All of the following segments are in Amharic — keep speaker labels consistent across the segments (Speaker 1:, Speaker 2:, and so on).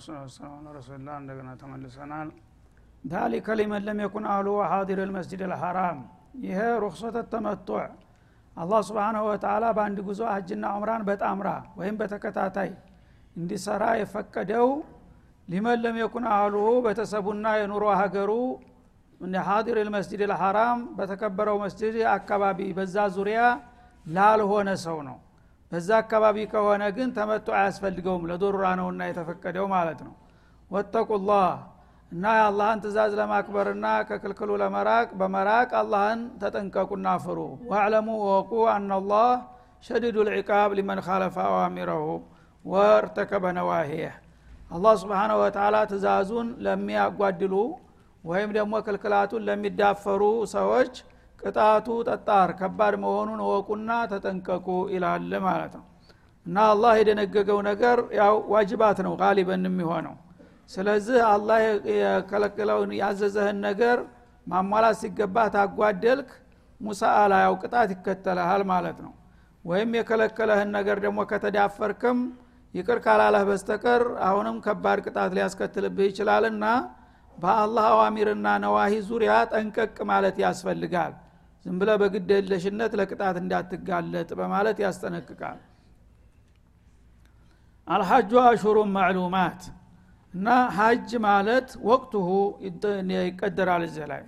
Speaker 1: ሰላም ረሱላ እንደገና ተመልሰናል ዛሊከ ሊመን ለም የኩን አህሉ ሀዲር ልመስጅድ ልሐራም ይሄ ሩክሰተ ተመቱዕ. አላህ ስብሓናሁ ወተላ በአንድ ጉዞ ሀጅና ዑምራን በጣምራ ወይም በተከታታይ እንዲሰራ የፈቀደው ሊመን ለም የኩን አህሉሁ ቤተሰቡና የኑሮ ሀገሩ ሀዲር ልመስጅድ ልሐራም በተከበረው መስጅድ አካባቢ በዛ ዙሪያ ላልሆነ ሰው ነው በዛ አካባቢ ከሆነ ግን ተመቶ አያስፈልገውም ለዶሩራ ነውና የተፈቀደው ማለት ነው። ወተቁላህ እና የአላህን ትእዛዝ ለማክበርና ከክልክሉ ለመራቅ በመራቅ አላህን ተጠንቀቁና ፍሩ። ዋዕለሙ ወቁ አናላህ ሸዲዱ ልዕቃብ ሊመን ካለፈ አዋሚረሁ ወርተከበ ነዋሄህ አላህ ስብሓነ ወተላ ትእዛዙን ለሚያጓድሉ ወይም ደግሞ ክልክላቱን ለሚዳፈሩ ሰዎች ቅጣቱ ጠጣር ከባድ መሆኑን እወቁና ተጠንቀቁ ይላል ማለት ነው። እና አላህ የደነገገው ነገር ያው ዋጅባት ነው ጋሊበን የሚሆነው። ስለዚህ አላህ የከለከለውን ያዘዘህን ነገር ማሟላት ሲገባ ታጓደልክ ሙሳአላ ያው ቅጣት ይከተልሃል ማለት ነው። ወይም የከለከለህን ነገር ደግሞ ከተዳፈርክም ይቅር ካላለህ በስተቀር አሁንም ከባድ ቅጣት ሊያስከትልብህ ይችላልና በአላህ አዋሚርና ነዋሂ ዙሪያ ጠንቀቅ ማለት ያስፈልጋል ዝም ብለ በግድ የለሽነት ለቅጣት እንዳትጋለጥ በማለት ያስጠነቅቃል። አልሐጁ አሹሩን ማዕሉማት እና ሀጅ ማለት ወቅቱሁ ይቀደራል እዚህ ላይ።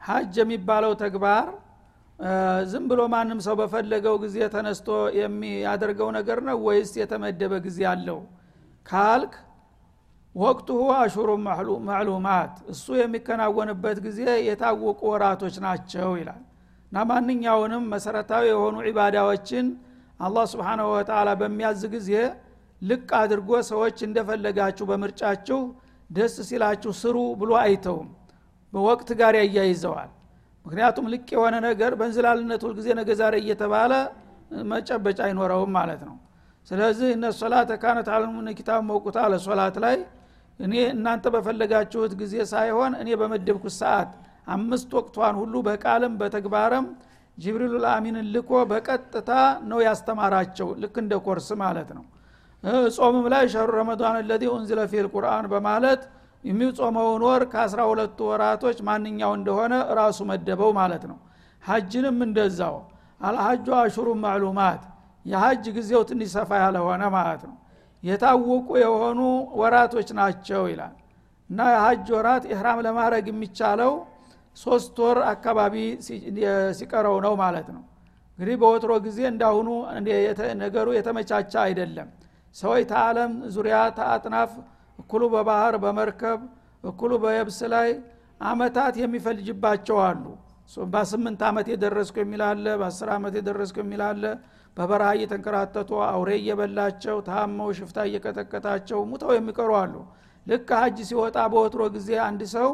Speaker 1: ሀጅ የሚባለው ተግባር ዝም ብሎ ማንም ሰው በፈለገው ጊዜ ተነስቶ የሚያደርገው ነገር ነው ወይስ የተመደበ ጊዜ አለው ካልክ ወቅቱሁ አሹሩ ማዕሉማት። እሱ የሚከናወንበት ጊዜ የታወቁ ወራቶች ናቸው ይላል እና ማንኛውንም መሰረታዊ የሆኑ ዒባዳዎችን አላህ ስብሓናሁ ወተላ በሚያዝ ጊዜ ልቅ አድርጎ ሰዎች እንደፈለጋችሁ በምርጫችሁ ደስ ሲላችሁ ስሩ ብሎ አይተውም። በወቅት ጋር ያያይዘዋል። ምክንያቱም ልቅ የሆነ ነገር በእንዝላልነት ሁልጊዜ ነገ ዛሬ እየተባለ መጨበጫ አይኖረውም ማለት ነው። ስለዚህ إن الصلاة كانت على المؤمنين كتابا موقوتا ለሶላት ላይ እኔ እናንተ በፈለጋችሁት ጊዜ ሳይሆን እኔ በመደብኩት ሰዓት አምስት ወቅቷን ሁሉ በቃልም በተግባርም ጅብሪሉ ልአሚንን ልኮ በቀጥታ ነው ያስተማራቸው። ልክ እንደ ኮርስ ማለት ነው። ጾምም ላይ شهر رمضان الذي أنزل فيه القرآن በማለት የሚጾመውን ወር ከአስራ ሁለቱ ወራቶች ማንኛው እንደሆነ ራሱ መደበው ማለት ነው። ሀጅንም እንደዛው። አልሀጁ አሹሩ ማዕሉማት። የሀጅ ጊዜው ትንሽ ሰፋ ያለ ሆነ ማለት ነው። የታወቁ የሆኑ ወራቶች ናቸው ይላል። እና የሀጅ ወራት ኢህራም ለማድረግ የሚቻለው ሶስት ወር አካባቢ ሲቀረው ነው ማለት ነው። እንግዲህ በወትሮ ጊዜ እንዳሁኑ ነገሩ የተመቻቻ አይደለም። ሰዎች ተአለም ዙሪያ ተአጥናፍ እኩሉ በባህር በመርከብ እኩሉ በየብስ ላይ አመታት የሚፈጅባቸው አሉ። በስምንት ዓመት የደረስኩ የሚል አለ በአስር ዓመት የደረስኩ የሚል አለ በበረሃ እየተንከራተቱ አውሬ እየበላቸው ታመው ሽፍታ እየቀጠቀጣቸው ሙተው የሚቀሩ አሉ። ልክ ሀጅ ሲወጣ በወትሮ ጊዜ አንድ ሰው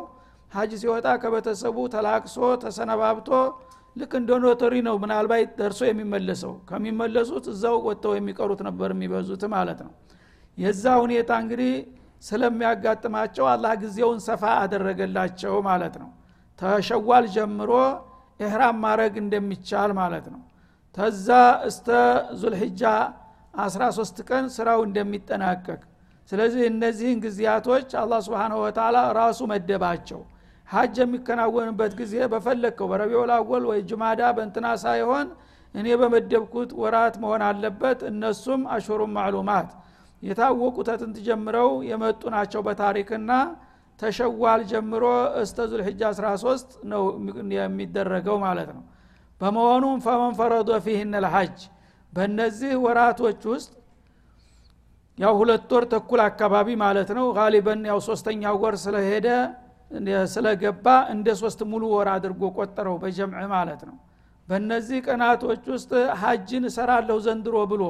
Speaker 1: ሀጅ ሲወጣ ከቤተሰቡ ተላቅሶ ተሰነባብቶ ልክ እንደ ሎተሪ ነው ምናልባት ደርሶ የሚመለሰው። ከሚመለሱት እዛው ወጥተው የሚቀሩት ነበር የሚበዙት ማለት ነው። የዛ ሁኔታ እንግዲህ ስለሚያጋጥማቸው አላህ ጊዜውን ሰፋ አደረገላቸው ማለት ነው። ተሸዋል ጀምሮ ኢህራም ማድረግ እንደሚቻል ማለት ነው። ተዛ እስተ ዙልሕጃ 13 ቀን ስራው እንደሚጠናቀቅ። ስለዚህ እነዚህን ጊዜያቶች አላ ስብንሁ ወተላ ራሱ መደባቸው ሀጅ የሚከናወንበት ጊዜ በፈለግከው በረቢውል አወል ወይ ጅማዳ በእንትና ሳይሆን እኔ በመደብኩት ወራት መሆን አለበት። እነሱም አሹሩም ማዕሉማት የታወቁ ተጥንት ጀምረው የመጡ ናቸው በታሪክና ተሸዋል ጀምሮ እስተ ዙልሕጃ 13 ነው የሚደረገው ማለት ነው። በመሆኑም ፈመን ፈረዶ ፊህን ልሐጅ በእነዚህ ወራቶች ውስጥ ያው ሁለት ወር ተኩል አካባቢ ማለት ነው። ጋሊበን ያው ሶስተኛው ወር ስለሄደ ስለገባ እንደ ሶስት ሙሉ ወር አድርጎ ቆጠረው በጀምዕ ማለት ነው። በእነዚህ ቀናቶች ውስጥ ሀጅን እሰራለሁ ዘንድሮ ብሎ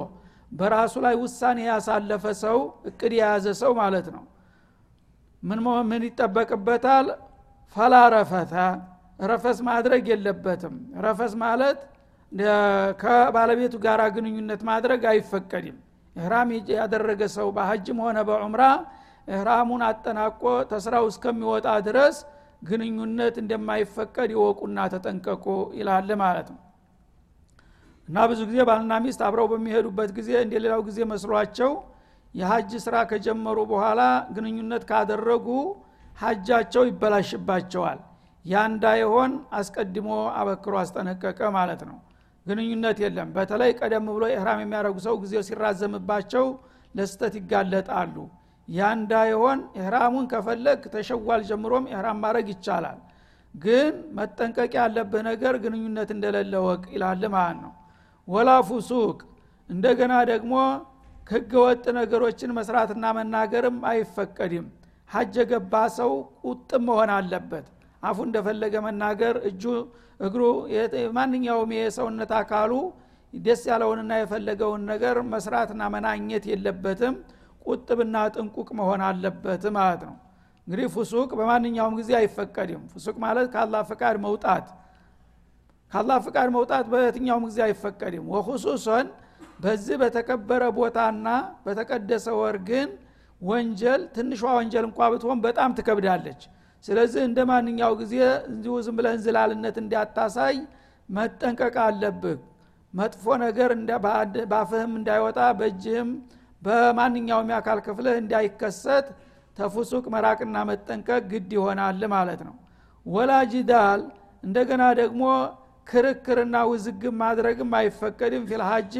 Speaker 1: በራሱ ላይ ውሳኔ ያሳለፈ ሰው እቅድ የያዘ ሰው ማለት ነው። ምን ምን ይጠበቅበታል? ፈላ ረፈተ ረፈስ ማድረግ የለበትም። ረፈስ ማለት ከባለቤቱ ጋር ግንኙነት ማድረግ አይፈቀድም። እህራም ያደረገ ሰው በሀጅም ሆነ በዑምራ እህራሙን አጠናቆ ተስራው እስከሚወጣ ድረስ ግንኙነት እንደማይፈቀድ ይወቁና ተጠንቀቁ ይላል ማለት ነው። እና ብዙ ጊዜ ባልና ሚስት አብረው በሚሄዱበት ጊዜ እንደ ሌላው ጊዜ መስሏቸው የሀጅ ስራ ከጀመሩ በኋላ ግንኙነት ካደረጉ ሀጃቸው ይበላሽባቸዋል። ያ እንዳይሆን አስቀድሞ አበክሮ አስጠነቀቀ ማለት ነው። ግንኙነት የለም። በተለይ ቀደም ብሎ ኢህራም የሚያደርጉ ሰው ጊዜው ሲራዘምባቸው ለስተት ይጋለጣሉ ያ እንዳይሆን ኢህራሙን ከፈለግ ተሸዋል ጀምሮም ኢህራም ማድረግ ይቻላል። ግን መጠንቀቅ ያለብህ ነገር ግንኙነት እንደሌለ ወቅ ይላል ማለት ነው። ወላ ፉሱቅ እንደገና ደግሞ ህገ ወጥ ነገሮችን መስራትና መናገርም አይፈቀድም። ሀጅ የገባ ሰው ቁጥም መሆን አለበት። አፉ እንደፈለገ መናገር እጁ እግሩ ማንኛውም የሰውነት አካሉ ደስ ያለውንና የፈለገውን ነገር መስራትና መናኘት የለበትም ቁጥብና ጥንቁቅ መሆን አለበት ማለት ነው። እንግዲህ ፉሱቅ በማንኛውም ጊዜ አይፈቀድም። ፉሱቅ ማለት ከአላ ፍቃድ መውጣት። ከአላ ፍቃድ መውጣት በየትኛውም ጊዜ አይፈቀድም። ወሁሱሰን በዚህ በተከበረ ቦታና በተቀደሰ ወር ግን ወንጀል ትንሿ ወንጀል እንኳ ብትሆን በጣም ትከብዳለች። ስለዚህ እንደ ማንኛው ጊዜ እንዲሁ ዝም ብለህ እንዝላልነት እንዲያታሳይ መጠንቀቅ አለብህ። መጥፎ ነገር ባፍህም እንዳይወጣ በእጅህም በማንኛውም የአካል ክፍልህ እንዳይከሰት ተፉሱቅ መራቅና መጠንቀቅ ግድ ይሆናል ማለት ነው። ወላ ጂዳል እንደገና ደግሞ ክርክርና ውዝግብ ማድረግም አይፈቀድም። ፊልሀጅ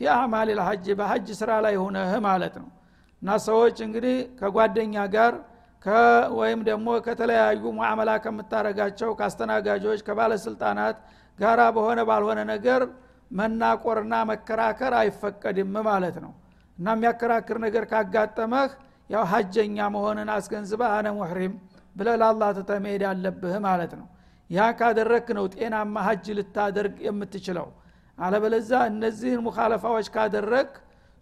Speaker 1: ፊ አዕማል ልሀጅ በሀጅ ስራ ላይ ሆነህ ማለት ነው። እና ሰዎች እንግዲህ ከጓደኛ ጋር ወይም ደግሞ ከተለያዩ ሙዓመላ ከምታረጋቸው ከአስተናጋጆች ከባለስልጣናት ጋራ በሆነ ባልሆነ ነገር መናቆርና መከራከር አይፈቀድም ማለት ነው እና የሚያከራክር ነገር ካጋጠመህ ያው ሀጀኛ መሆንን አስገንዝበህ አነ ሙሕሪም ብለ ለአላ ትተ መሄድ አለብህ ማለት ነው። ያ ካደረክ ነው ጤናማ ሀጅ ልታደርግ የምትችለው። አለበለዛ እነዚህን ሙካለፋዎች ካደረግ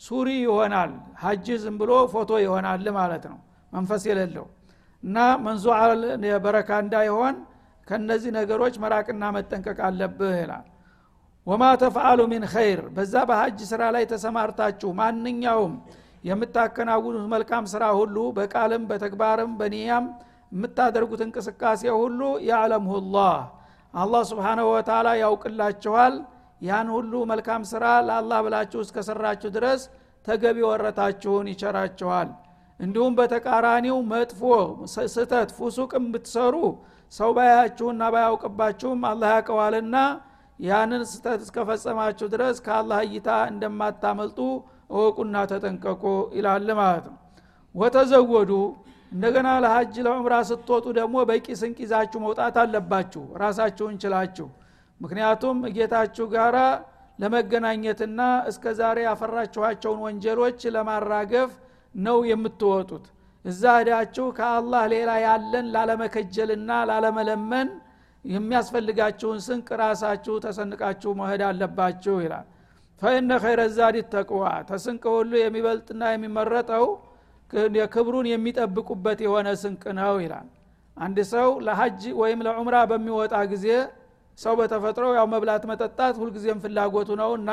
Speaker 1: ሱሪ ይሆናል ሀጅ ዝም ብሎ ፎቶ ይሆናል ማለት ነው። መንፈስ የሌለው እና መንዙ በረካ እንዳይሆን ከነዚህ ነገሮች መራቅና መጠንቀቅ አለብህ ይላል ወማ ተፍአሉ ሚን ኸይር በዛ በሀጅ ስራ ላይ ተሰማርታችሁ ማንኛውም የምታከናውኑት መልካም ስራ ሁሉ በቃልም በተግባርም በኒያም የምታደርጉት እንቅስቃሴ ሁሉ ያዕለምሁ ላህ። አላህ ስብሓናሁ ወተላ ያውቅላችኋል። ያን ሁሉ መልካም ስራ ለአላህ ብላችሁ እስከሰራችሁ ድረስ ተገቢ ወረታችሁን ይቸራችኋል። እንዲሁም በተቃራኒው መጥፎ ስተት ፉሱቅም ብትሰሩ ሰው ባያችሁና ባያውቅባችሁም አላህ ያውቀዋልና ያንን ስተት እስከፈጸማችሁ ድረስ ከአላህ እይታ እንደማታመልጡ እወቁና ተጠንቀቁ ይላል ማለት ነው። ወተዘወዱ እንደገና ለሀጅ ለዑምራ ስትወጡ ደግሞ በቂ ስንቅ ይዛችሁ መውጣት አለባችሁ ራሳችሁን ችላችሁ። ምክንያቱም ጌታችሁ ጋራ ለመገናኘትና እስከ ዛሬ ያፈራችኋቸውን ወንጀሎች ለማራገፍ ነው የምትወጡት። እዛ ሄዳችሁ ከአላህ ሌላ ያለን ላለመከጀልና ላለመለመን የሚያስፈልጋችሁን ስንቅ ራሳችሁ ተሰንቃችሁ መሄድ አለባችሁ ይላል። ፈኢነ ኸይረ ዛዲ ተቅዋ ተስንቅ ሁሉ የሚበልጥና የሚመረጠው ክብሩን የሚጠብቁበት የሆነ ስንቅ ነው ይላል። አንድ ሰው ለሀጅ ወይም ለዑምራ በሚወጣ ጊዜ ሰው በተፈጥሮ ያው መብላት መጠጣት ሁልጊዜም ፍላጎቱ ነው እና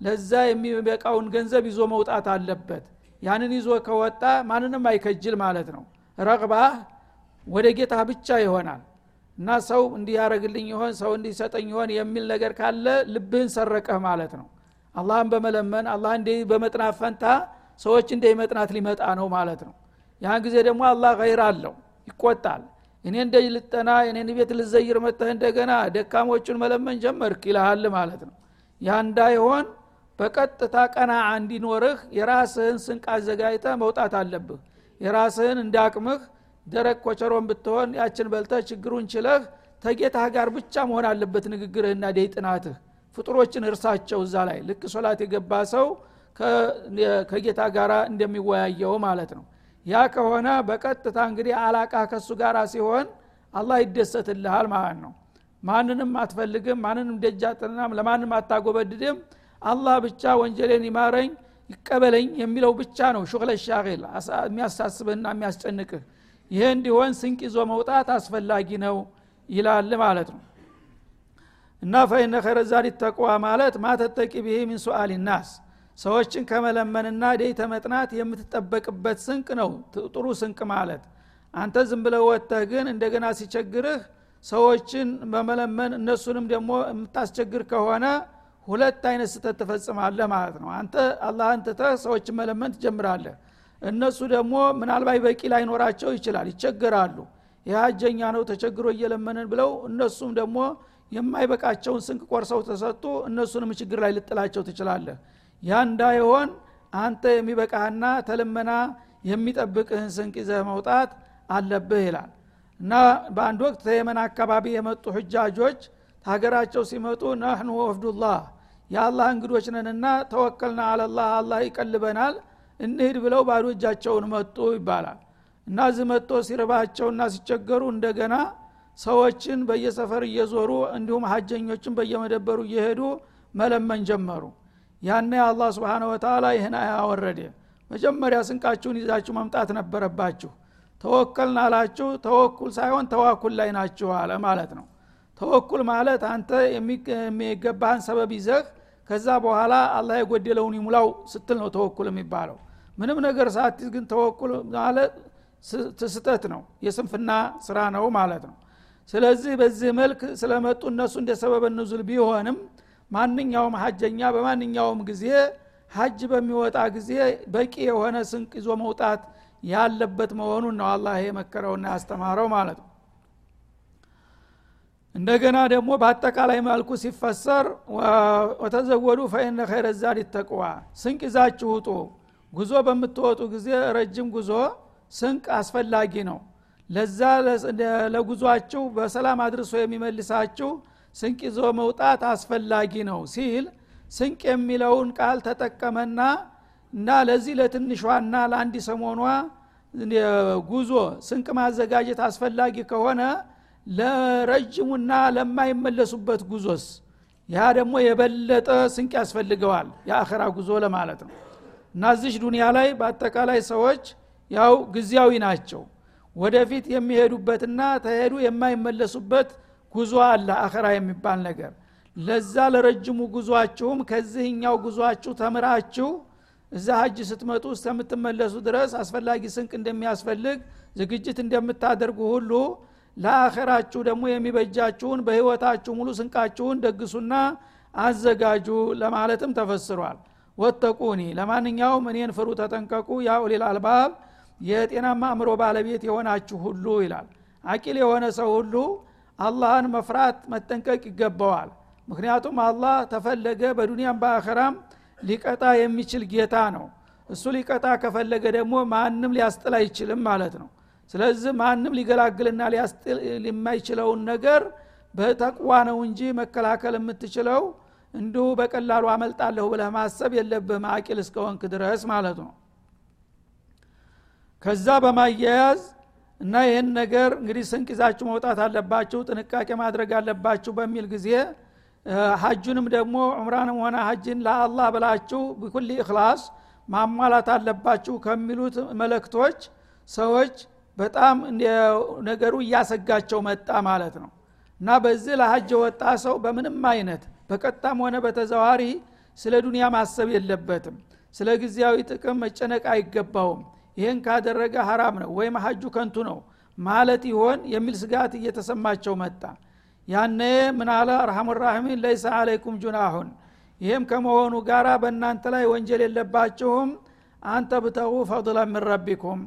Speaker 1: ለዛ የሚበቃውን ገንዘብ ይዞ መውጣት አለበት። ያንን ይዞ ከወጣ ማንንም አይከጅል ማለት ነው። ረቅባህ ወደ ጌታ ብቻ ይሆናል እና ሰው እንዲህ ያደረግልኝ ይሆን ሰው እንዲሰጠኝ ይሆን የሚል ነገር ካለ ልብህን ሰረቀህ ማለት ነው። አላህን በመለመን አላህ እንደ በመጥናት ፈንታ ሰዎች እንደ መጥናት ሊመጣ ነው ማለት ነው። ያን ጊዜ ደግሞ አላህ ገይር አለው ይቆጣል። እኔ እንደ ልጠና እኔን ቤት ልዘይር መጥተህ እንደገና ደካሞቹን መለመን ጀመርክ ይልሃል ማለት ነው። ያ እንዳይሆን በቀጥታ ቀና እንዲኖርህ የራስህን ስንቅ አዘጋጅተ መውጣት አለብህ። የራስህን እንዳቅምህ ደረቅ ኮቸሮን ብትሆን ያችን በልተህ ችግሩን ችለህ ተጌታህ ጋር ብቻ መሆን አለበት ንግግርህና ደይ ጥናትህ። ፍጡሮችን እርሳቸው እዛ ላይ። ልክ ሶላት የገባ ሰው ከጌታ ጋር እንደሚወያየው ማለት ነው። ያ ከሆነ በቀጥታ እንግዲህ አላቃ ከሱ ጋር ሲሆን አላህ ይደሰትልሃል ማለት ነው። ማንንም አትፈልግም ማንንም ደጃጥናም ለማንም አታጎበድድም። አላህ ብቻ ወንጀሌን ይማረኝ ይቀበለኝ የሚለው ብቻ ነው። ሹክለ ሻቂል። የሚያሳስብህና የሚያስጨንቅህ ይህ እንዲሆን ስንቅ ይዞ መውጣት አስፈላጊ ነው ይላል ማለት ነው። እና ፈኢነ ኸይረ ዛዲ ተቅዋ ማለት ማተጠቂ ብሄ ሚን ሱአል ናስ ሰዎችን ከመለመንና ደይ ተመጥናት የምትጠበቅበት ስንቅ ነው። ጥሩ ስንቅ ማለት አንተ ዝም ብለ ወጥተህ ግን እንደገና ሲቸግርህ ሰዎችን በመለመን እነሱንም ደግሞ የምታስቸግር ከሆነ ሁለት አይነት ስተት ትፈጽማለህ ማለት ነው። አንተ አላህን ትተህ ሰዎችን መለመን ትጀምራለህ እነሱ ደግሞ ምናልባት በቂ ላይኖራቸው ይችላል ይቸገራሉ። ይህ ሀጀኛ ነው ተቸግሮ እየለመንን ብለው እነሱም ደግሞ የማይበቃቸውን ስንቅ ቆርሰው ተሰጡ እነሱንም ችግር ላይ ልጥላቸው ትችላለህ። ያ እንዳይሆን አንተ የሚበቃህና ተልመና የሚጠብቅህን ስንቅ ይዘህ መውጣት አለብህ ይላል። እና በአንድ ወቅት የመን አካባቢ የመጡ ሕጃጆች ሀገራቸው ሲመጡ ናህኑ ወፍዱላህ የአላህ እንግዶች ነንና ተወከልና አለላህ አላህ ይቀልበናል እንሂድ ብለው ባዶ እጃቸውን መጡ ይባላል። እና እዚህ መጥቶ ሲርባቸውና ሲቸገሩ እንደገና ሰዎችን በየሰፈር እየዞሩ እንዲሁም ሀጀኞችን በየመደበሩ እየሄዱ መለመን ጀመሩ። ያነ አላህ ስብን ወተላ ይህን አያወረደ መጀመሪያ ስንቃችሁን ይዛችሁ መምጣት ነበረባችሁ። ተወከልን አላችሁ። ተወኩል ሳይሆን ተዋኩል ላይ ናችሁ አለ ማለት ነው። ተወኩል ማለት አንተ የሚገባህን ሰበብ ይዘህ ከዛ በኋላ አላህ የጎደለውን ይሙላው ስትል ነው ተወኩል የሚባለው ምንም ነገር ሳትይዝ ግን ተወኩል ማለት ስስተት ነው። የስንፍና ስራ ነው ማለት ነው። ስለዚህ በዚህ መልክ ስለመጡ እነሱ እንደ ሰበብ ንዙል ቢሆንም ማንኛውም ሀጀኛ በማንኛውም ጊዜ ሀጅ በሚወጣ ጊዜ በቂ የሆነ ስንቅ ይዞ መውጣት ያለበት መሆኑን ነው አላህ የመከረውና ያስተማረው ማለት ነው። እንደገና ደግሞ በአጠቃላይ መልኩ ሲፈሰር ወተዘወዱ ፈኢነ ኸይረ ዛድ ተቅዋ ስንቅ ይዛችሁ ውጡ ጉዞ በምትወጡ ጊዜ ረጅም ጉዞ ስንቅ አስፈላጊ ነው። ለዛ ለጉዟችሁ በሰላም አድርሶ የሚመልሳችሁ ስንቅ ይዞ መውጣት አስፈላጊ ነው ሲል ስንቅ የሚለውን ቃል ተጠቀመና እና ለዚህ ለትንሿና ለአንድ ሰሞኗ ጉዞ ስንቅ ማዘጋጀት አስፈላጊ ከሆነ ለረጅሙና ለማይመለሱበት ጉዞስ ያ ደግሞ የበለጠ ስንቅ ያስፈልገዋል የአኸራ ጉዞ ለማለት ነው እና እዚሽ ዱኒያ ላይ በአጠቃላይ ሰዎች ያው ጊዜያዊ ናቸው። ወደፊት የሚሄዱበትና ተሄዱ የማይመለሱበት ጉዞ አለ አኸራ የሚባል ነገር። ለዛ ለረጅሙ ጉዟችሁም ከዚህኛው ጉዟችሁ ተምራችሁ እዛ ሀጅ ስትመጡ እስከምትመለሱ ድረስ አስፈላጊ ስንቅ እንደሚያስፈልግ ዝግጅት እንደምታደርጉ ሁሉ ለአኸራችሁ ደግሞ የሚበጃችሁን በህይወታችሁ ሙሉ ስንቃችሁን ደግሱና አዘጋጁ ለማለትም ተፈስሯል ወተቁኒ። ለማንኛውም እኔን ፍሩ ተጠንቀቁ። ያ ኡሊል አልባብ የጤናማ አእምሮ ባለቤት የሆናችሁ ሁሉ ይላል። አቂል የሆነ ሰው ሁሉ አላህን መፍራት መጠንቀቅ ይገባዋል። ምክንያቱም አላህ ተፈለገ በዱንያም በአኸራም ሊቀጣ የሚችል ጌታ ነው። እሱ ሊቀጣ ከፈለገ ደግሞ ማንም ሊያስጥል አይችልም ማለት ነው። ስለዚህ ማንም ሊገላግልና ሊያስጥል የማይችለውን ነገር በተቅዋ ነው እንጂ መከላከል የምትችለው እንዲሁ በቀላሉ አመልጣለሁ ብለህ ማሰብ የለብህም አቂል እስከወንክ ድረስ ማለት ነው። ከዛ በማያያዝ እና ይህን ነገር እንግዲህ ስንቅ ይዛችሁ መውጣት አለባችሁ ጥንቃቄ ማድረግ አለባችሁ በሚል ጊዜ ሀጁንም ደግሞ ዑምራንም ሆነ ሀጅን ለአላህ ብላችሁ ብኩል እክላስ ማሟላት አለባችሁ ከሚሉት መለክቶች ሰዎች በጣም ነገሩ እያሰጋቸው መጣ ማለት ነው። እና በዚህ ለሀጅ የወጣ ሰው በምንም አይነት በቀጣም ሆነ በተዘዋሪ ስለ ዱንያ ማሰብ የለበትም። ስለ ጊዜያዊ ጥቅም መጨነቅ አይገባውም። ይህን ካደረገ ሀራም ነው ወይም ሀጁ ከንቱ ነው ማለት ይሆን የሚል ስጋት እየተሰማቸው መጣ። ያነ ምናለ አርሐሙ ራሒሚን ለይሰ አለይኩም ጁናሁን። ይህም ከመሆኑ ጋራ በእናንተ ላይ ወንጀል የለባችሁም። አንተ ብተጉ ፈضላ ምን ረቢኩም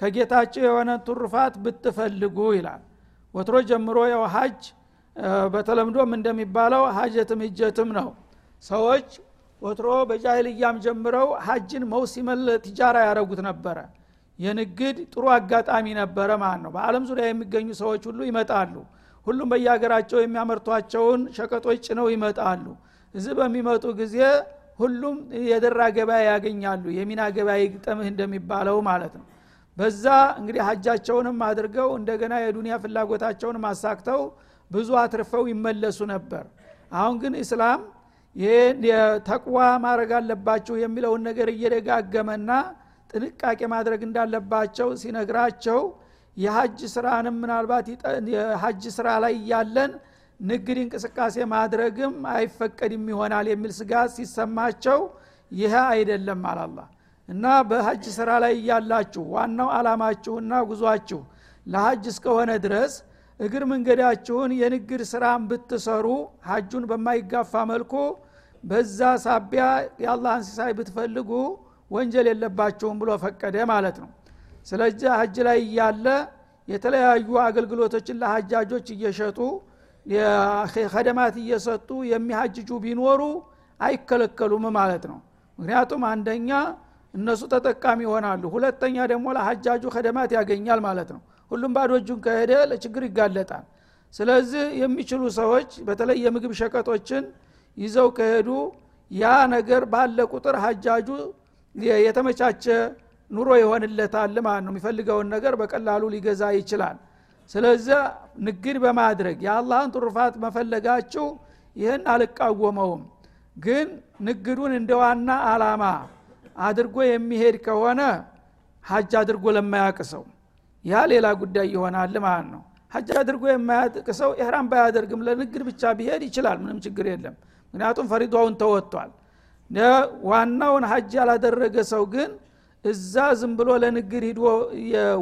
Speaker 1: ከጌታቸው የሆነ ቱርፋት ብትፈልጉ ይላል። ወትሮ ጀምሮ ያው ሀጅ በተለምዶም እንደሚባለው ሀጀትም ህጀትም ነው። ሰዎች ወትሮ በጃይልያም ጀምረው ሀጅን መውሲመል ቲጃራ ያደረጉት ነበረ። የንግድ ጥሩ አጋጣሚ ነበረ ማለት ነው። በአለም ዙሪያ የሚገኙ ሰዎች ሁሉ ይመጣሉ። ሁሉም በየሀገራቸው የሚያመርቷቸውን ሸቀጦች ጭነው ይመጣሉ። እዚህ በሚመጡ ጊዜ ሁሉም የደራ ገበያ ያገኛሉ። የሚና ገበያ ይግጠምህ እንደሚባለው ማለት ነው። በዛ እንግዲህ ሀጃቸውንም አድርገው እንደገና የዱንያ ፍላጎታቸውንም አሳክተው ብዙ አትርፈው ይመለሱ ነበር። አሁን ግን እስላም ተቅዋ ማድረግ አለባችሁ የሚለውን ነገር እየደጋገመና ጥንቃቄ ማድረግ እንዳለባቸው ሲነግራቸው የሀጅ ስራንም ምናልባት የሀጅ ስራ ላይ እያለን ንግድ እንቅስቃሴ ማድረግም አይፈቀድም ይሆናል የሚል ስጋት ሲሰማቸው ይህ አይደለም አላላ እና በሀጅ ስራ ላይ እያላችሁ ዋናው አላማችሁና ጉዟችሁ ለሀጅ እስከሆነ ድረስ እግር መንገዳችሁን የንግድ ስራን ብትሰሩ ሀጁን በማይጋፋ መልኩ በዛ ሳቢያ የአላህን ሲሳይ ብትፈልጉ ወንጀል የለባቸውም ብሎ ፈቀደ ማለት ነው። ስለዚህ ሀጅ ላይ እያለ የተለያዩ አገልግሎቶችን ለሀጃጆች እየሸጡ ከደማት እየሰጡ የሚሀጅጁ ቢኖሩ አይከለከሉም ማለት ነው። ምክንያቱም አንደኛ እነሱ ተጠቃሚ ይሆናሉ ሁለተኛ ደግሞ ለሀጃጁ ከደማት ያገኛል ማለት ነው ሁሉም ባዶ እጁን ከሄደ ለችግር ይጋለጣል። ስለዚህ የሚችሉ ሰዎች በተለይ የምግብ ሸቀጦችን ይዘው ከሄዱ ያ ነገር ባለ ቁጥር ሀጃጁ የተመቻቸ ኑሮ ይሆንለታል ማለት ነው። የሚፈልገውን ነገር በቀላሉ ሊገዛ ይችላል። ስለዚህ ንግድ በማድረግ የአላህን ትሩፋት መፈለጋችሁ ይህን አልቃወመውም። ግን ንግዱን እንደ ዋና አላማ አድርጎ የሚሄድ ከሆነ ሀጅ አድርጎ ለማያቅ ሰው ያ ሌላ ጉዳይ ይሆናል ማለት ነው። ሀጅ አድርጎ የማያቅ ሰው ኢህራም ባያደርግም ለንግድ ብቻ ቢሄድ ይችላል ምንም ችግር የለም። ምክንያቱም ፈሪዷውን ተወጥቷል። ዋናውን ሀጅ ያላደረገ ሰው ግን እዛ ዝም ብሎ ለንግድ ሂዶ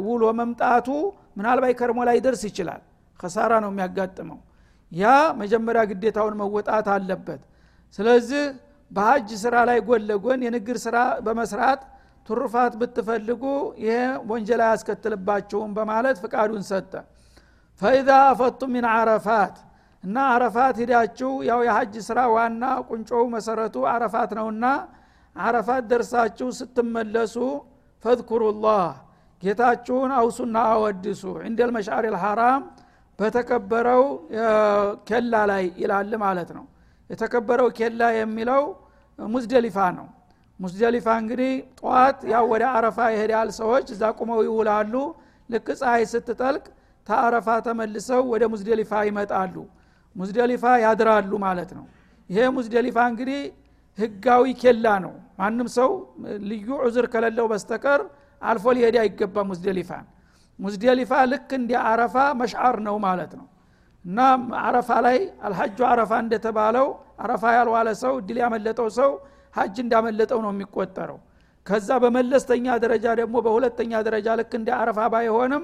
Speaker 1: ውሎ መምጣቱ ምናልባት ከርሞ ላይ ደርስ ይችላል። ከሳራ ነው የሚያጋጥመው። ያ መጀመሪያ ግዴታውን መወጣት አለበት። ስለዚህ በሀጅ ስራ ላይ ጎን ለጎን የንግድ ስራ በመስራት ቱርፋት ብትፈልጉ ይሄ ወንጀል አያስከትልባቸውም በማለት ፍቃዱን ሰጠ። ፈኢዛ አፈጡ ሚን አረፋት እና አረፋት ሂዳችሁ ያው የሀጅ ስራ ዋና ቁንጮው መሰረቱ አረፋት ነውና አረፋት ደርሳችሁ ስትመለሱ ፈዝኩሩላህ ጌታችሁን አውሱና አወድሱ እንደ ልመሻሪ ልሐራም በተከበረው ኬላ ላይ ይላል ማለት ነው። የተከበረው ኬላ የሚለው ሙዝደሊፋ ነው ሙዝደሊፋ እንግዲህ ጠዋት ያው ወደ አረፋ ይሄዳል ሰዎች እዛ ቁመው ይውላሉ። ልክ ፀሐይ ስትጠልቅ ተአረፋ ተመልሰው ወደ ሙዝደሊፋ ይመጣሉ። ሙዝደሊፋ ያድራሉ ማለት ነው። ይሄ ሙዝደሊፋ እንግዲህ ህጋዊ ኬላ ነው። ማንም ሰው ልዩ ዑዝር ከሌለው በስተቀር አልፎ ሊሄድ አይገባ ሙዝደሊፋን ሙዝደሊፋ ልክ እንዲ አረፋ መሽዓር ነው ማለት ነው። እና አረፋ ላይ አልሐጁ አረፋ እንደተባለው አረፋ ያልዋለ ሰው እድል ያመለጠው ሰው ሀጅ እንዳመለጠው ነው የሚቆጠረው። ከዛ በመለስተኛ ደረጃ ደግሞ በሁለተኛ ደረጃ ልክ እንደ አረፋ ባይሆንም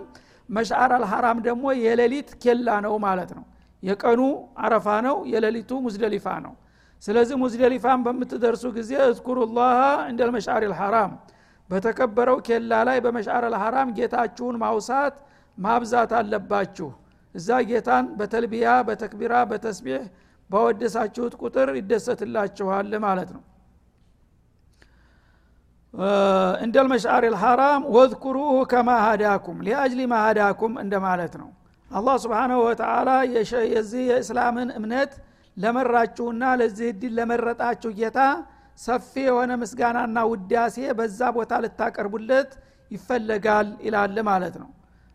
Speaker 1: መሽዓር አልሐራም ደግሞ የሌሊት ኬላ ነው ማለት ነው። የቀኑ አረፋ ነው የሌሊቱ ሙዝደሊፋ ነው። ስለዚህ ሙዝደሊፋን በምትደርሱ ጊዜ እዝኩሩላህ እንደ ልመሽዓር ልሐራም በተከበረው ኬላ ላይ በመሽዓር ልሐራም ጌታችሁን ማውሳት ማብዛት አለባችሁ። እዛ ጌታን በተልቢያ በተክቢራ በተስቢሕ ባወደሳችሁት ቁጥር ይደሰትላችኋል ማለት ነው እንደ ልመሽዓር ልሐራም ወዝኩሩሁ ከማ ሃዳኩም ሊአጅሊ ማ ሃዳኩም እንደማለት ነው። አላህ ስብሓናሁ ወተላ የዚህ የእስላምን እምነት ለመራችሁና ለዚህ እድል ለመረጣችሁ ጌታ ሰፊ የሆነ ምስጋናና ውዳሴ በዛ ቦታ ልታቀርቡለት ይፈለጋል ይላል ማለት ነው።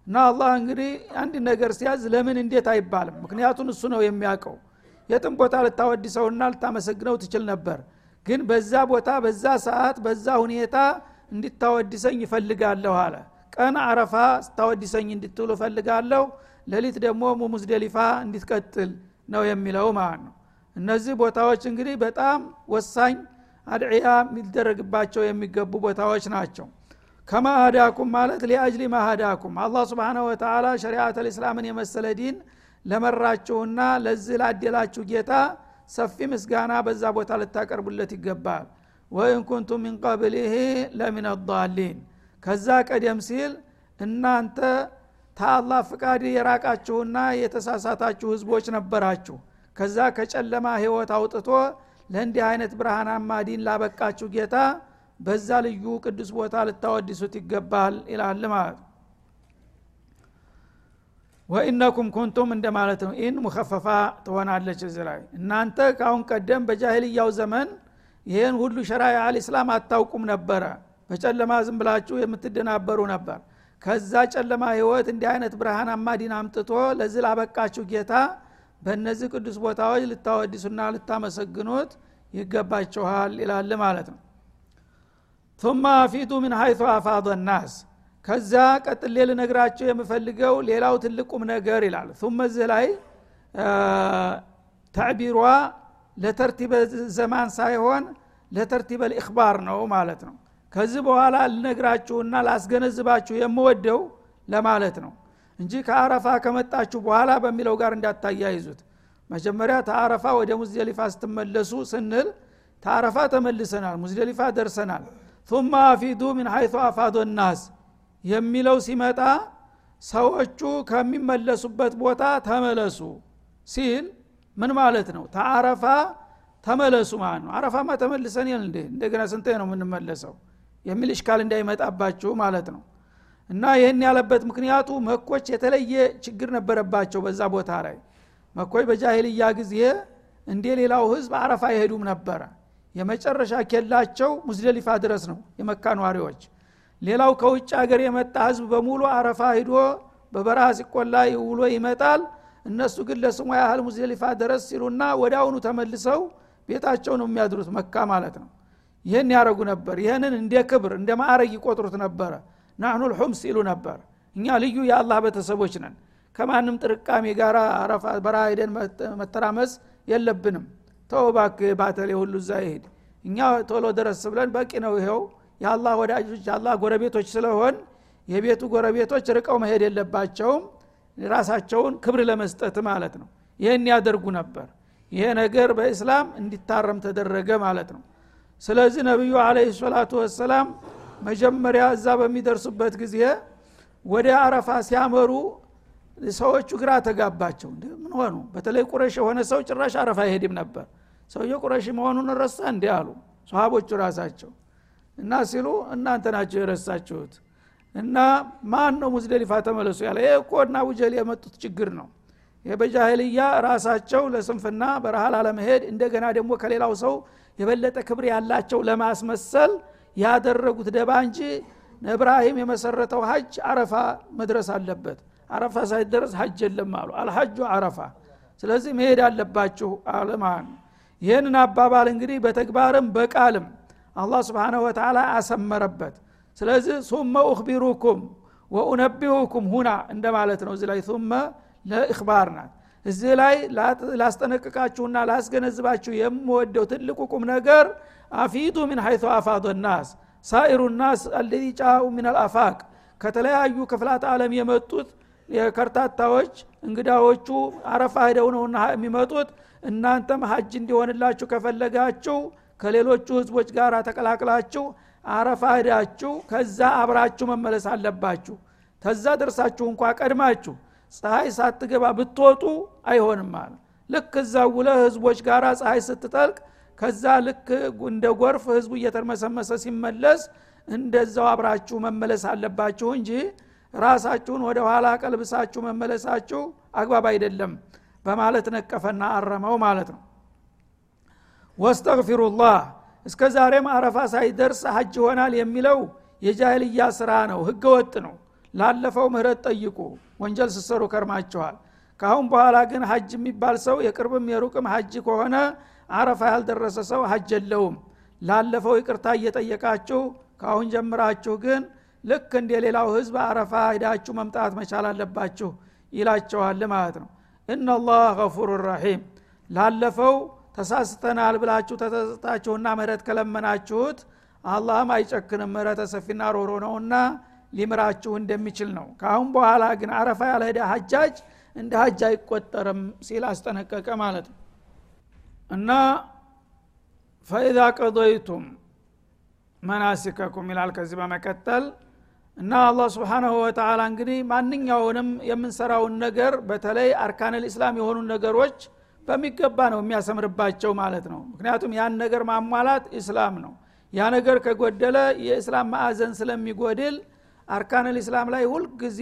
Speaker 1: እና አላህ እንግዲህ አንድ ነገር ሲያዝ ለምን እንዴት አይባልም? ምክንያቱን እሱ ነው የሚያውቀው። የጥም ቦታ ልታወድሰውና ልታመሰግነው ትችል ነበር ግን በዛ ቦታ በዛ ሰዓት በዛ ሁኔታ እንዲታወድሰኝ ይፈልጋለሁ አለ። ቀን አረፋ ስታወድሰኝ እንድትውሉ እፈልጋለሁ። ሌሊት ደግሞ ሙዝደሊፋ እንዲትቀጥል ነው የሚለው ማለት ነው። እነዚህ ቦታዎች እንግዲህ በጣም ወሳኝ አድዕያ የሚደረግባቸው የሚገቡ ቦታዎች ናቸው። ከማ ሀዳኩም ማለት ሊአጅሊ ማሀዳኩም አላህ ስብሓነሁ ወተላ ሸሪአት ልእስላምን የመሰለ ዲን ለመራችሁና ለዚህ ላደላችሁ ጌታ ሰፊ ምስጋና በዛ ቦታ ልታቀርቡለት ይገባል። ወይን ኩንቱ ሚን ቀብሊህ ለሚን አዳሊን ከዛ ቀደም ሲል እናንተ ታአላህ ፍቃድ የራቃችሁና የተሳሳታችሁ ህዝቦች ነበራችሁ። ከዛ ከጨለማ ህይወት አውጥቶ ለእንዲህ አይነት ብርሃናማ ዲን ላበቃችሁ ጌታ በዛ ልዩ ቅዱስ ቦታ ልታወድሱት ይገባል ይላል ማለት ወኢነኩም ኩንቱም እንደማለት ነው። ኢን ሙከፈፋ ትሆናለች እዚ ላይ። እናንተ ከአሁን ቀደም በጃህልያው ዘመን ይህን ሁሉ ሸራያ አልእስላም አታውቁም ነበረ። በጨለማ ዝም ብላችሁ የምትደናበሩ ነበር። ከዛ ጨለማ ህይወት እንዲህ አይነት ብርሃናማ ዲን አምጥቶ ለዚህ ላበቃችሁ ጌታ በእነዚህ ቅዱስ ቦታዎች ልታወድሱና ልታመሰግኑት ይገባችኋል ይላል ማለት ነው። ثم አፊዱ ምን ሀይቱ አፋض الناس ከዛ ቀጥሌ ልነግራቸው የምፈልገው ሌላው ትልቁም ነገር ይላል። ثم እዚህ ላይ ተዕቢሯ ለተርቲበ ዘማን ሳይሆን ለተርቲበ ልእክባር ነው ማለት ነው። ከዚህ በኋላ ልነግራችሁና ላስገነዝባችሁ የምወደው ለማለት ነው እንጂ ከአረፋ ከመጣችሁ በኋላ በሚለው ጋር እንዳታያይዙት። መጀመሪያ ተአረፋ ወደ ሙዝደሊፋ ስትመለሱ ስንል ተአረፋ ተመልሰናል ሙዝደሊፋ ደርሰናል። ثم አፊዱ ምን ሐይث አፋዶ ናስ። የሚለው ሲመጣ ሰዎቹ ከሚመለሱበት ቦታ ተመለሱ ሲል ምን ማለት ነው? ተአረፋ ተመለሱ ማለት ነው። አረፋማ ተመልሰን የል እንዴ? እንደገና ስንተ ነው የምንመለሰው? የሚል እሽካል እንዳይመጣባችሁ ማለት ነው። እና ይህን ያለበት ምክንያቱ መኮች የተለየ ችግር ነበረባቸው በዛ ቦታ ላይ። መኮች በጃሂልያ ጊዜ እንደ ሌላው ህዝብ አረፋ አይሄዱም ነበረ። የመጨረሻ ኬላቸው ሙዝደሊፋ ድረስ ነው የመካ ነዋሪዎች ሌላው ከውጭ ሀገር የመጣ ህዝብ በሙሉ አረፋ ሂዶ በበረሃ ሲቆላ ውሎ ይመጣል። እነሱ ግን ለስሙ ያህል ሙዝደሊፋ ድረስ ሲሉና ወደ ተመልሰው ቤታቸው ነው የሚያድሩት መካ ማለት ነው። ይህን ያደረጉ ነበር። ይህንን እንደ ክብር እንደ ማዕረግ ይቆጥሩት ነበረ። ናህኑ ልሑምስ ይሉ ነበር። እኛ ልዩ የአላህ ቤተሰቦች ነን። ከማንም ጥርቃሜ ጋር አረፋ በረሃ ሄደን መተራመስ የለብንም። ተወባክ ባተሌ ሁሉ እዛ ይሄድ እኛ ቶሎ ደረስ ብለን በቂ ነው ይኸው የአላህ ወዳጆች የአላህ ጎረቤቶች ስለሆን የቤቱ ጎረቤቶች ርቀው መሄድ የለባቸውም። ራሳቸውን ክብር ለመስጠት ማለት ነው። ይህን ያደርጉ ነበር። ይሄ ነገር በእስላም እንዲታረም ተደረገ ማለት ነው። ስለዚህ ነቢዩ አለ ሰላቱ ወሰላም መጀመሪያ እዛ በሚደርሱበት ጊዜ ወደ አረፋ ሲያመሩ ሰዎቹ ግራ ተጋባቸው። ምን ሆኑ? በተለይ ቁረሽ የሆነ ሰው ጭራሽ አረፋ አይሄድም ነበር። ሰውየ ቁረሽ መሆኑን ረሳ እንዲህ አሉ። ሰሃቦቹ ራሳቸው እና ሲሉ እናንተ ናቸው የረሳችሁት። እና ማን ነው ሙዝደሊፋ ተመለሱ ያለ? ይህ እኮ እና አቡጀል የመጡት ችግር ነው። ይህ በጃህልያ ራሳቸው ለስንፍና በረሃ ላለመሄድ እንደገና ደግሞ ከሌላው ሰው የበለጠ ክብር ያላቸው ለማስመሰል ያደረጉት ደባ እንጂ እብራሂም የመሰረተው ሀጅ አረፋ መድረስ አለበት። አረፋ ሳይደረስ ሀጅ የለም አሉ። አልሐጁ አረፋ። ስለዚህ መሄድ አለባችሁ አለ ማለት ነው ይህንን አባባል እንግዲህ በተግባርም በቃልም አላህ ስብንሁ ወተላ አሰመረበት። ስለዚህ ሱመ ኡክቢሩኩም ወኡነቢሁኩም ሁና እንደማለት ነው። እዚህ ላይ ሱመ ለእክባር ናት። እዚህ ላይ ላስጠነቅቃችሁና ላስገነዝባችሁ የምወደው ትልቁ ቁም ነገር አፊዱ ምን ሐይቱ አፋዶ ናስ ሳኢሩ ናስ አለዚ ጫኡ ምን አልአፋቅ ከተለያዩ ክፍላት ዓለም የመጡት የከርታታዎች እንግዳዎቹ አረፋ ሄደው ነውና የሚመጡት እናንተም ሀጅ እንዲሆንላችሁ ከፈለጋችሁ ከሌሎቹ ህዝቦች ጋር ተቀላቅላችሁ አረፋ ሄዳችሁ ከዛ አብራችሁ መመለስ አለባችሁ። ተዛ ደርሳችሁ እንኳ ቀድማችሁ ፀሐይ ሳትገባ ብትወጡ አይሆንም አለ ልክ እዛ ውለ ህዝቦች ጋር ፀሐይ ስትጠልቅ ከዛ ልክ እንደ ጎርፍ ህዝቡ እየተርመሰመሰ ሲመለስ እንደዛው አብራችሁ መመለስ አለባችሁ እንጂ ራሳችሁን ወደ ኋላ ቀልብሳችሁ መመለሳችሁ አግባብ አይደለም በማለት ነቀፈና አረመው ማለት ነው ወስተግፊሩላህ እስከ ዛሬም አረፋ ሳይደርስ ሀጅ ይሆናል የሚለው የጃህልያ ስራ ነው ህገ ወጥ ነው ላለፈው ምህረት ጠይቁ ወንጀል ስሰሩ ከርማችኋል ካሁን በኋላ ግን ሀጅ የሚባል ሰው የቅርብም የሩቅም ሀጅ ከሆነ አረፋ ያልደረሰ ሰው ሀጅ የለውም ላለፈው ይቅርታ እየጠየቃችሁ ካሁን ጀምራችሁ ግን ልክ እንደ ሌላው ህዝብ አረፋ ሂዳችሁ መምጣት መቻል አለባችሁ ይላቸዋል ማለት ነው እናላህ ገፉር ረሒም ላለፈው ተሳስተናል ብላችሁ ተተስታችሁና ምህረት ከለመናችሁት አላህም አይጨክንም። ምህረተ ሰፊና ሮሮ ነውና ሊምራችሁ እንደሚችል ነው። ካአሁን በኋላ ግን አረፋ ያልሄደ ሀጃጅ እንደ ሀጅ አይቆጠርም ሲል አስጠነቀቀ ማለት ነው። እና ፈኢዛ ቀضይቱም መናሲከኩም ይላል ከዚህ በመቀጠል። እና አላህ ስብሓናሁ ወተላ እንግዲህ ማንኛውንም የምንሰራውን ነገር በተለይ አርካን ልእስላም የሆኑ ነገሮች በሚገባ ነው የሚያሰምርባቸው ማለት ነው። ምክንያቱም ያን ነገር ማሟላት ኢስላም ነው። ያ ነገር ከጎደለ የእስላም ማዕዘን ስለሚጎድል አርካን ልእስላም ላይ ሁልጊዜ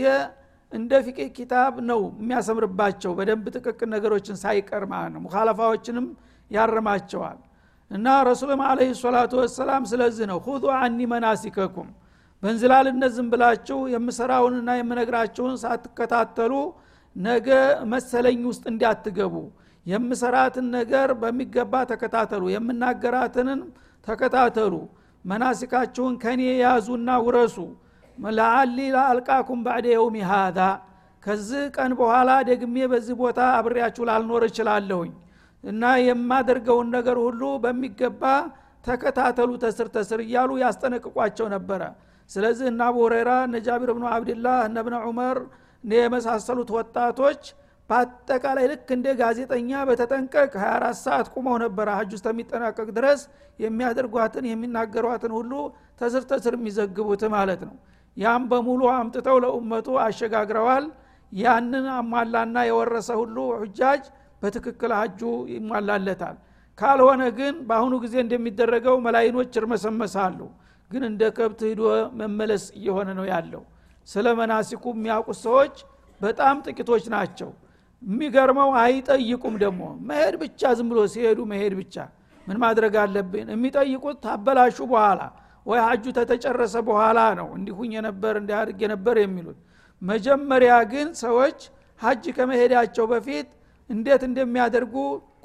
Speaker 1: እንደ ፊቅ ኪታብ ነው የሚያሰምርባቸው። በደንብ ጥቅቅን ነገሮችን ሳይቀር ማለት ነው። ሙካለፋዎችንም ያርማቸዋል። እና ረሱልም አለህ ሰላቱ ወሰላም ስለዚህ ነው ሁዙ አኒ መናሲከኩም በእንዝላልነት ዝም ብላችሁ የምሰራውንና የምነግራችሁን ሳትከታተሉ ነገ መሰለኝ ውስጥ እንዲያትገቡ የምሰራትን ነገር በሚገባ ተከታተሉ የምናገራትንን ተከታተሉ። መናሲካችሁን ከኔ ያዙና ውረሱ። ለአሊ ላአልቃኩም ባዕደ የውሚ ሃዛ ከዚህ ቀን በኋላ ደግሜ በዚህ ቦታ አብሬያችሁ ላልኖር እችላለሁኝ። እና የማደርገውን ነገር ሁሉ በሚገባ ተከታተሉ ተስር ተስር እያሉ ያስጠነቅቋቸው ነበረ። ስለዚህ እነ አቡ ሁረይራ እነ ጃቢር ብኑ አብድላህ እነ ብነ ዑመር የመሳሰሉት ወጣቶች በአጠቃላይ ልክ እንደ ጋዜጠኛ በተጠንቀቅ 24 ሰዓት ቁመው ነበረ ሀጅ ውስጥ የሚጠናቀቅ ድረስ የሚያደርጓትን የሚናገሯትን ሁሉ ተስር ተስር የሚዘግቡት ማለት ነው። ያም በሙሉ አምጥተው ለኡመቱ አሸጋግረዋል። ያንን አሟላና የወረሰ ሁሉ ሁጃጅ በትክክል ሀጁ ይሟላለታል። ካልሆነ ግን በአሁኑ ጊዜ እንደሚደረገው መላይኖች እርመሰመሳሉ ግን እንደ ከብት ሂዶ መመለስ እየሆነ ነው ያለው። ስለ መናሲኩ የሚያውቁት ሰዎች በጣም ጥቂቶች ናቸው የሚገርመው አይጠይቁም ደግሞ። መሄድ ብቻ ዝም ብሎ ሲሄዱ መሄድ ብቻ ምን ማድረግ አለብን? የሚጠይቁት ታበላሹ በኋላ ወይ ሀጁ ተተጨረሰ በኋላ ነው እንዲሁኝ ነበር እንዲያድርግ ነበር የሚሉት። መጀመሪያ ግን ሰዎች ሀጅ ከመሄዳቸው በፊት እንዴት እንደሚያደርጉ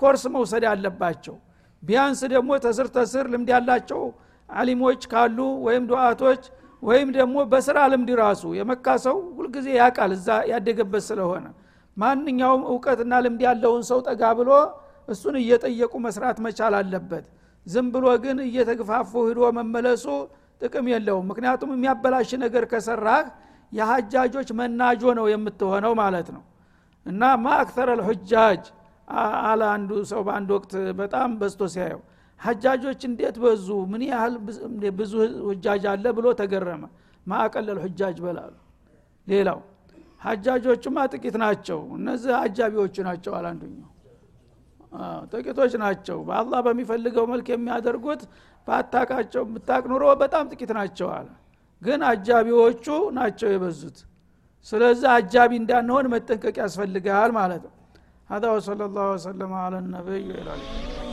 Speaker 1: ኮርስ መውሰድ አለባቸው። ቢያንስ ደግሞ ተስር ተስር ልምድ ያላቸው አሊሞች ካሉ ወይም ዱዓቶች ወይም ደግሞ በስራ ልምድ ራሱ የመካ ሰው ሁልጊዜ ያቃል እዛ ያደገበት ስለሆነ ማንኛውም እውቀትና ልምድ ያለውን ሰው ጠጋ ብሎ እሱን እየጠየቁ መስራት መቻል አለበት። ዝም ብሎ ግን እየተግፋፉ ሂዶ መመለሱ ጥቅም የለውም። ምክንያቱም የሚያበላሽ ነገር ከሰራህ የሀጃጆች መናጆ ነው የምትሆነው ማለት ነው። እና ማ አክተረ ልሑጃጅ አለ አንዱ ሰው በአንድ ወቅት በጣም በዝቶ ሲያየው። ሀጃጆች እንዴት በዙ? ምን ያህል ብዙ ሁጃጅ አለ ብሎ ተገረመ። ማአቀለል ሁጃጅ በላሉ ሌላው ሀጃጆቹማ ጥቂት ናቸው እነዚህ አጃቢዎቹ ናቸው አላንዱኛው ጥቂቶች ናቸው በአላህ በሚፈልገው መልክ የሚያደርጉት በአታቃቸው ብታቅ ኑሮ በጣም ጥቂት ናቸው አለ ግን አጃቢዎቹ ናቸው የበዙት ስለዚህ አጃቢ እንዳንሆን መጠንቀቅ ያስፈልጋል ማለት ነው هذا وصلى الله وسلم على النبي وعلى اله